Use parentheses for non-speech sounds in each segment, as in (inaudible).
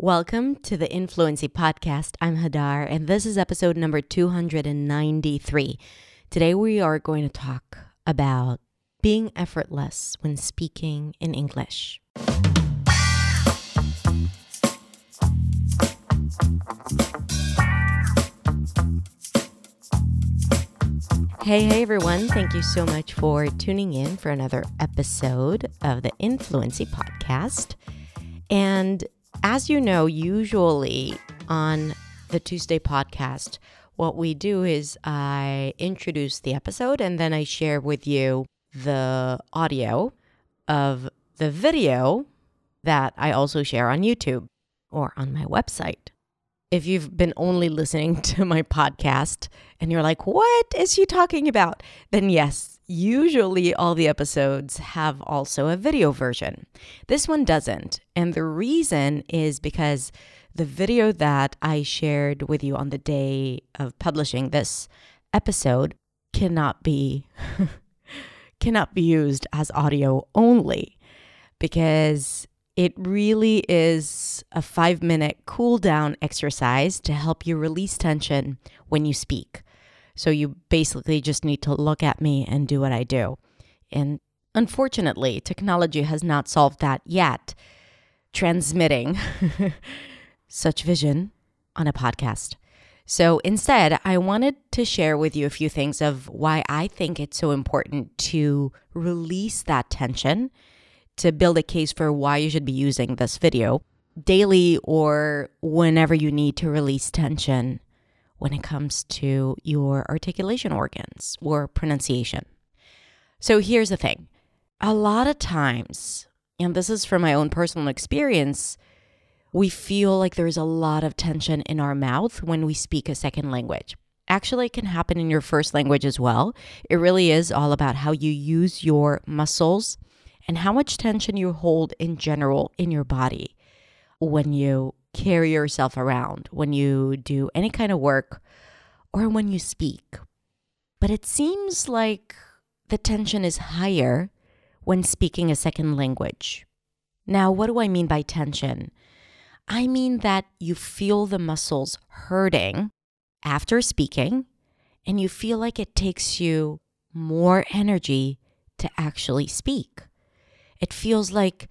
Welcome to the Influency Podcast. I'm Hadar, and this is episode number 293. Today, we are going to talk about being effortless when speaking in English. Hey, hey, everyone. Thank you so much for tuning in for another episode of the Influency Podcast. And as you know, usually on the Tuesday podcast, what we do is I introduce the episode and then I share with you the audio of the video that I also share on YouTube or on my website. If you've been only listening (laughs) to my podcast and you're like, what is she talking about? Then, yes, usually all the episodes have also a video version. This one doesn't. And the reason is because the video that I shared with you on the day of publishing this episode cannot be (laughs) cannot be used as audio only because it really is a five minute cool down exercise to help you release tension when you speak. So you basically just need to look at me and do what I do. And unfortunately, technology has not solved that yet, transmitting (laughs) such vision on a podcast. So instead, I wanted to share with you a few things of why I think it's so important to release that tension to build a case for why you should be using this video daily or whenever you need to release tension when it comes to your articulation organs or pronunciation. So here's the thing a lot of times, and this is from my own personal experience, we feel like there's a lot of tension in our mouth when we speak a second language. Actually, it can happen in your first language as well. It really is all about how you use your muscles and how much tension you hold in general in your body when you carry yourself around, when you do any kind of work, or when you speak. But it seems like the tension is higher when speaking a second language. Now, what do I mean by tension? I mean that you feel the muscles hurting after speaking, and you feel like it takes you more energy to actually speak. It feels like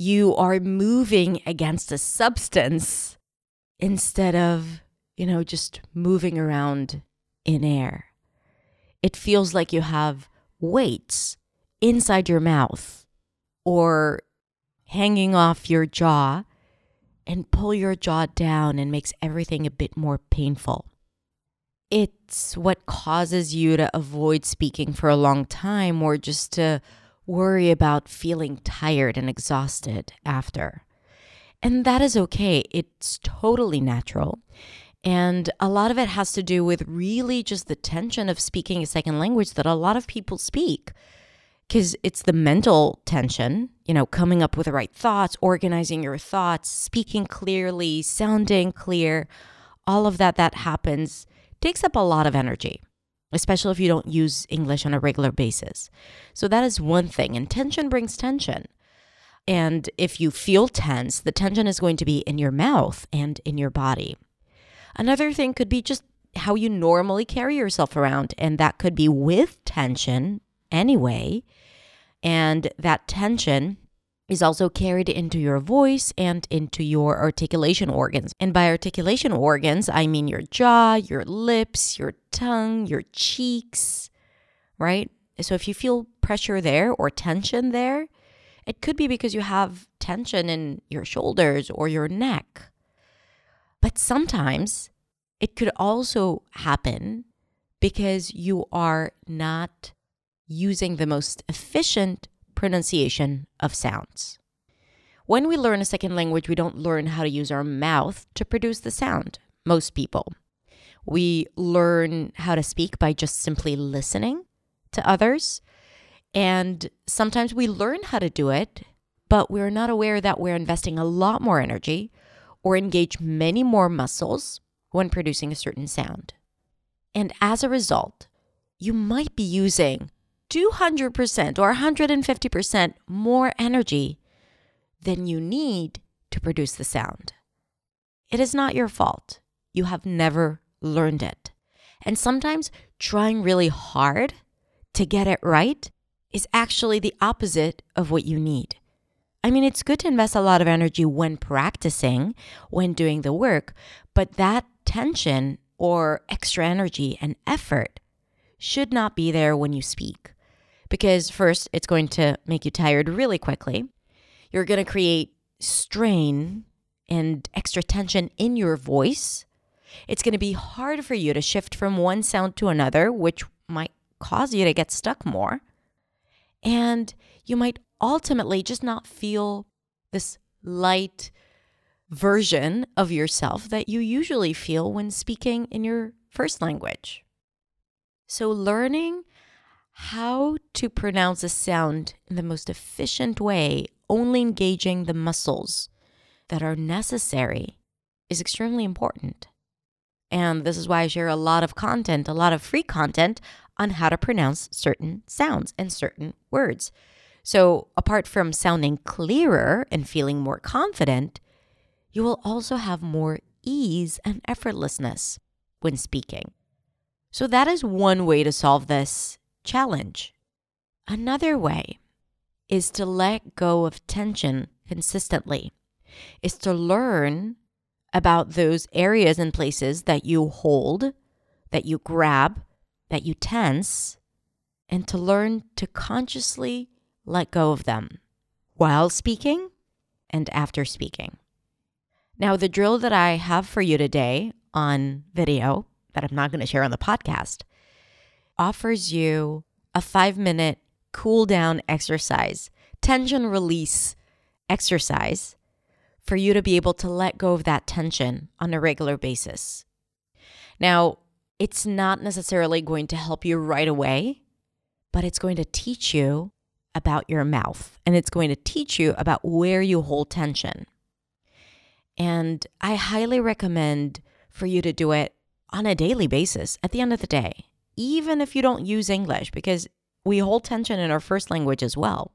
you are moving against a substance instead of, you know, just moving around in air. It feels like you have weights inside your mouth or hanging off your jaw and pull your jaw down and makes everything a bit more painful. It's what causes you to avoid speaking for a long time or just to worry about feeling tired and exhausted after. And that is okay. It's totally natural. And a lot of it has to do with really just the tension of speaking a second language that a lot of people speak. Because it's the mental tension, you know, coming up with the right thoughts, organizing your thoughts, speaking clearly, sounding clear. All of that that happens takes up a lot of energy especially if you don't use English on a regular basis. So that is one thing. And tension brings tension. And if you feel tense, the tension is going to be in your mouth and in your body. Another thing could be just how you normally carry yourself around, and that could be with tension anyway. And that tension is also carried into your voice and into your articulation organs. And by articulation organs, I mean your jaw, your lips, your tongue, your cheeks, right? So if you feel pressure there or tension there, it could be because you have tension in your shoulders or your neck. But sometimes it could also happen because you are not using the most efficient pronunciation of sounds. When we learn a second language, we don't learn how to use our mouth to produce the sound, most people. We learn how to speak by just simply listening to others. And sometimes we learn how to do it, but we're not aware that we're investing a lot more energy or engage many more muscles when producing a certain sound. And as a result, you might be using 200% or 150% more energy than you need to produce the sound. It is not your fault. You have never learned it. And sometimes trying really hard to get it right is actually the opposite of what you need. I mean, it's good to invest a lot of energy when practicing, when doing the work, but that tension or extra energy and effort should not be there when you speak. Because first, it's going to make you tired really quickly. You're going to create strain and extra tension in your voice. It's going to be hard for you to shift from one sound to another, which might cause you to get stuck more. And you might ultimately just not feel this light version of yourself that you usually feel when speaking in your first language. So, learning how to pronounce a sound in the most efficient way, only engaging the muscles that are necessary, is extremely important. And this is why I share a lot of content, a lot of free content on how to pronounce certain sounds and certain words. So, apart from sounding clearer and feeling more confident, you will also have more ease and effortlessness when speaking. So, that is one way to solve this challenge. Another way is to let go of tension consistently, is to learn about those areas and places that you hold, that you grab, that you tense, and to learn to consciously let go of them while speaking and after speaking. Now, the drill that I have for you today on video that I'm not going to share on the podcast offers you a five minute cool down exercise, tension release exercise for you to be able to let go of that tension on a regular basis. Now, it's not necessarily going to help you right away, but it's going to teach you about your mouth and it's going to teach you about where you hold tension. And I highly recommend for you to do it on a daily basis at the end of the day, even if you don't use English, because we hold tension in our first language as well.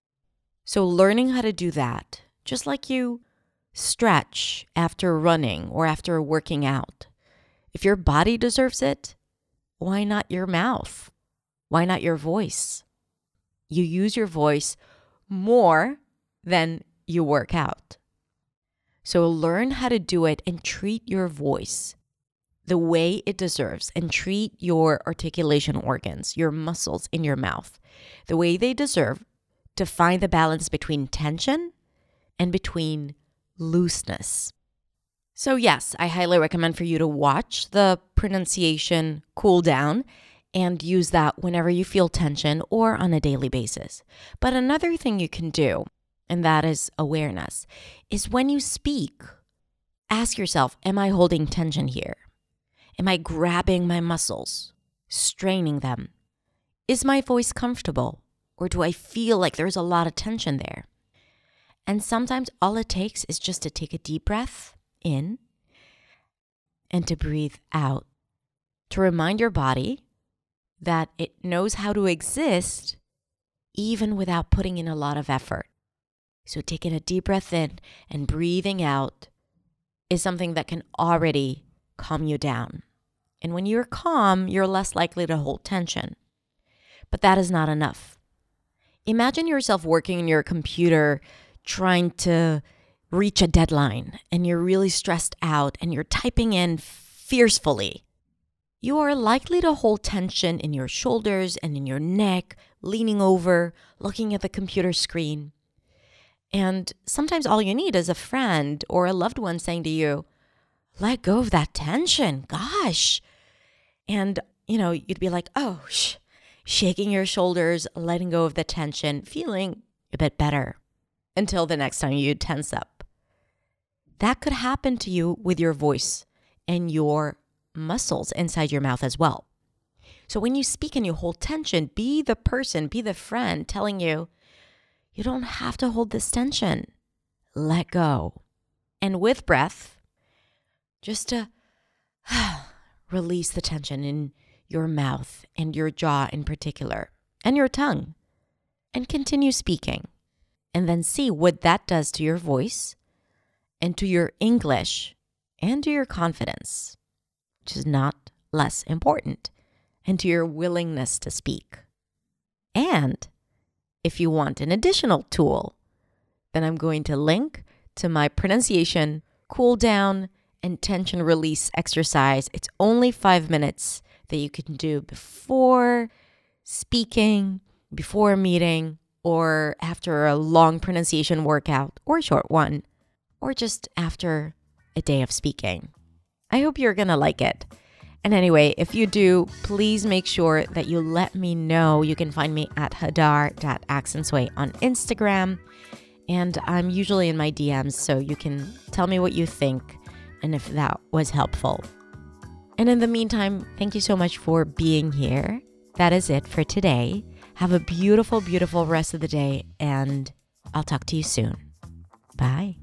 So, learning how to do that, just like you stretch after running or after working out, if your body deserves it, why not your mouth? Why not your voice? You use your voice more than you work out. So learn how to do it and treat your voice the way it deserves and treat your articulation organs, your muscles in your mouth, the way they deserve to find the balance between tension and between looseness. So, yes, I highly recommend for you to watch the pronunciation cool down and use that whenever you feel tension or on a daily basis. But another thing you can do, and that is awareness, is when you speak, ask yourself Am I holding tension here? Am I grabbing my muscles, straining them? Is my voice comfortable, or do I feel like there's a lot of tension there? And sometimes all it takes is just to take a deep breath in and to breathe out, to remind your body that it knows how to exist even without putting in a lot of effort. So, taking a deep breath in and breathing out is something that can already calm you down. And when you're calm, you're less likely to hold tension. But that is not enough. Imagine yourself working in your computer trying to reach a deadline and you're really stressed out and you're typing in fiercely you are likely to hold tension in your shoulders and in your neck, leaning over, looking at the computer screen. And sometimes all you need is a friend or a loved one saying to you, let go of that tension. Gosh. And, you know, you'd be like, oh, sh-, shaking your shoulders, letting go of the tension, feeling a bit better until the next time you tense up. That could happen to you with your voice and your muscles inside your mouth as well. So when you speak and you hold tension, be the person, be the friend telling you, you don't have to hold this tension. Let go. And with breath, just to (sighs) release the tension in your mouth and your jaw in particular, and your tongue, and continue speaking. And then see what that does to your voice and to your English and to your confidence, which is not less important, and to your willingness to speak. And if you want an additional tool, then I'm going to link to my pronunciation cool down and tension release exercise. It's only five minutes that you can do before speaking, before a meeting, or after a long pronunciation workout or a short one, or just after a day of speaking. I hope you're to like it. And anyway, if you do, please make sure that you let me know. You can find me at hadar.accentsway on Instagram. And I'm usually in my DMs, so you can tell me what you think and if that was helpful. And in the meantime, thank you so much for being here. That is it for today. Have a beautiful, beautiful rest of the day, and I'll talk to you soon. Bye.